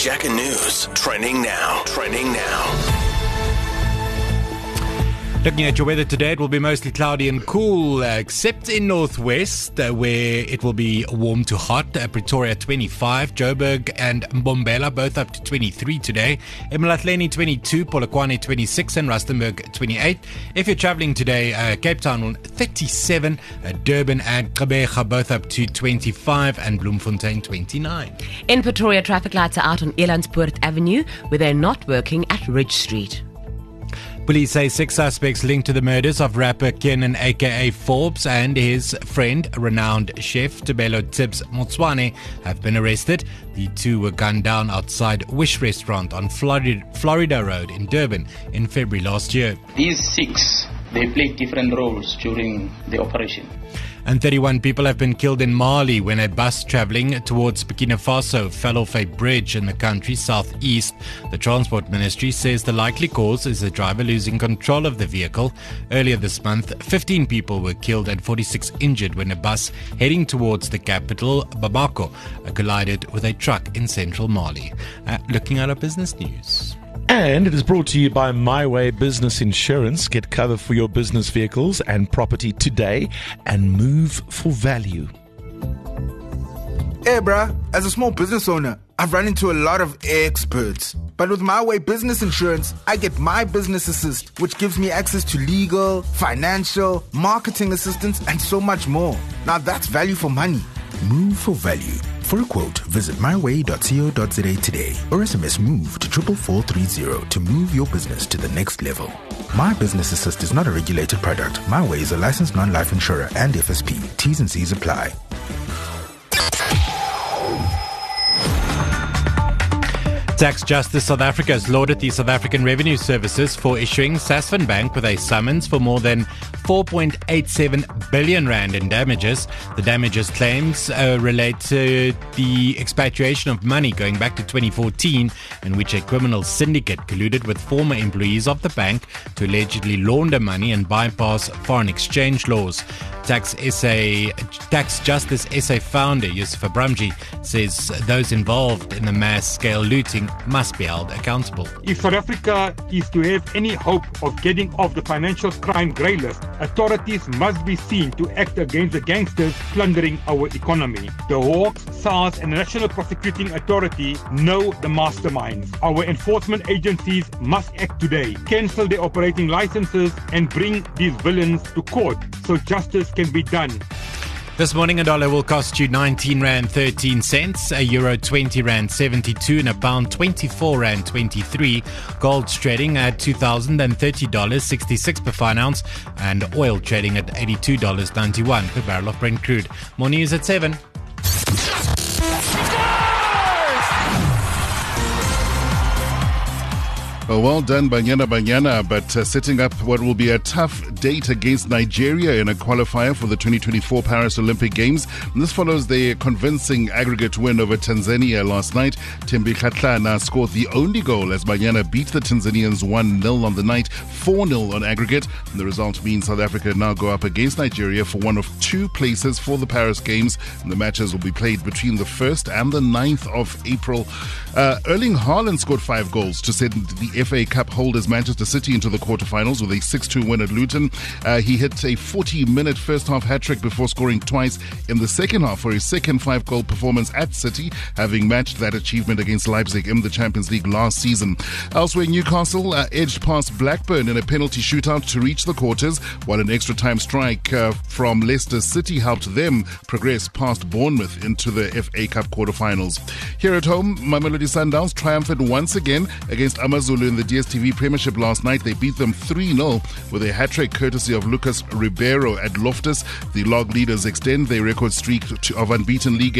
Jacket News. Trending now. Trending now. Looking at your weather today, it will be mostly cloudy and cool, uh, except in northwest, uh, where it will be warm to hot. Uh, Pretoria 25, Joburg and Mbombela both up to 23 today. Emalahleni 22, Polokwane 26, and Rustenburg 28. If you're traveling today, uh, Cape Town 37, uh, Durban and Gqeberha both up to 25, and Bloemfontein 29. In Pretoria, traffic lights are out on Elandspoort Avenue, where they're not working at Ridge Street. Police say six suspects linked to the murders of rapper Kiernan aka Forbes and his friend, renowned chef Tebello Tibz Motsoane, have been arrested. The two were gunned down outside Wish Restaurant on Florida, Florida Road in Durban in February last year. These six, they played different roles during the operation and 31 people have been killed in Mali when a bus traveling towards Burkina Faso fell off a bridge in the country's southeast. The Transport Ministry says the likely cause is the driver losing control of the vehicle. Earlier this month, 15 people were killed and 46 injured when a bus heading towards the capital, Bamako, collided with a truck in central Mali. Uh, looking at our business news. And it is brought to you by MyWay Business Insurance. Get cover for your business vehicles and property today and move for value. Hey, bruh, as a small business owner, I've run into a lot of experts. But with MyWay Business Insurance, I get My Business Assist, which gives me access to legal, financial, marketing assistance, and so much more. Now that's value for money. Move for value. For a quote, visit myway.co.za today or SMS MOVE to 44430 to move your business to the next level. My Business Assist is not a regulated product. MyWay is a licensed non-life insurer and FSP. T's and C's apply. Tax Justice South Africa has lauded the South African Revenue Services for issuing Sasfin Bank with a summons for more than 4.87 billion rand in damages. The damages claims uh, relate to the expatriation of money going back to 2014, in which a criminal syndicate colluded with former employees of the bank to allegedly launder money and bypass foreign exchange laws. Tax SA, Tax Justice SA founder Yusuf Abramjee says those involved in the mass scale looting must be held accountable. If South Africa is to have any hope of getting off the financial crime grey list, authorities must be seen to act against the gangsters plundering our economy. The Hawks, SARS, and the National Prosecuting Authority know the masterminds. Our enforcement agencies must act today, cancel their operating licenses, and bring these villains to court so justice can be done. This morning, a dollar will cost you 19 Rand 13 cents, a euro 20 Rand 72, and a pound 24 Rand 23. Gold's trading at $2,030, 66 per fine ounce, and oil trading at $82.91 per barrel of Brent crude. More news at 7. Well, well done, Banyana Banyana, but uh, setting up what will be a tough date against Nigeria in a qualifier for the 2024 Paris Olympic Games. And this follows their convincing aggregate win over Tanzania last night. Thembi Kgatlana scored the only goal as Banyana beat the Tanzanians 1 0 on the night, 4 0 on aggregate. And the result means South Africa now go up against Nigeria for one of two places for the Paris Games. And the matches will be played between the 1st and the 9th of April. Uh, Erling Haaland scored five goals to send the FA Cup holders Manchester City into the quarterfinals with a 6 2 win at Luton. Uh, he hit a 40 minute first half hat trick before scoring twice in the second half for his second five goal performance at City, having matched that achievement against Leipzig in the Champions League last season. Elsewhere, Newcastle uh, edged past Blackburn in a penalty shootout to reach the quarters, while an extra time strike uh, from Leicester City helped them progress past Bournemouth into the FA Cup quarterfinals. Here at home, Mamelodi Sundowns triumphant once again against Amazulu in the DSTV Premiership last night. They beat them 3 0 with a hat trick courtesy of Lucas Ribeiro at Loftus. The log leaders extend their record streak of unbeaten league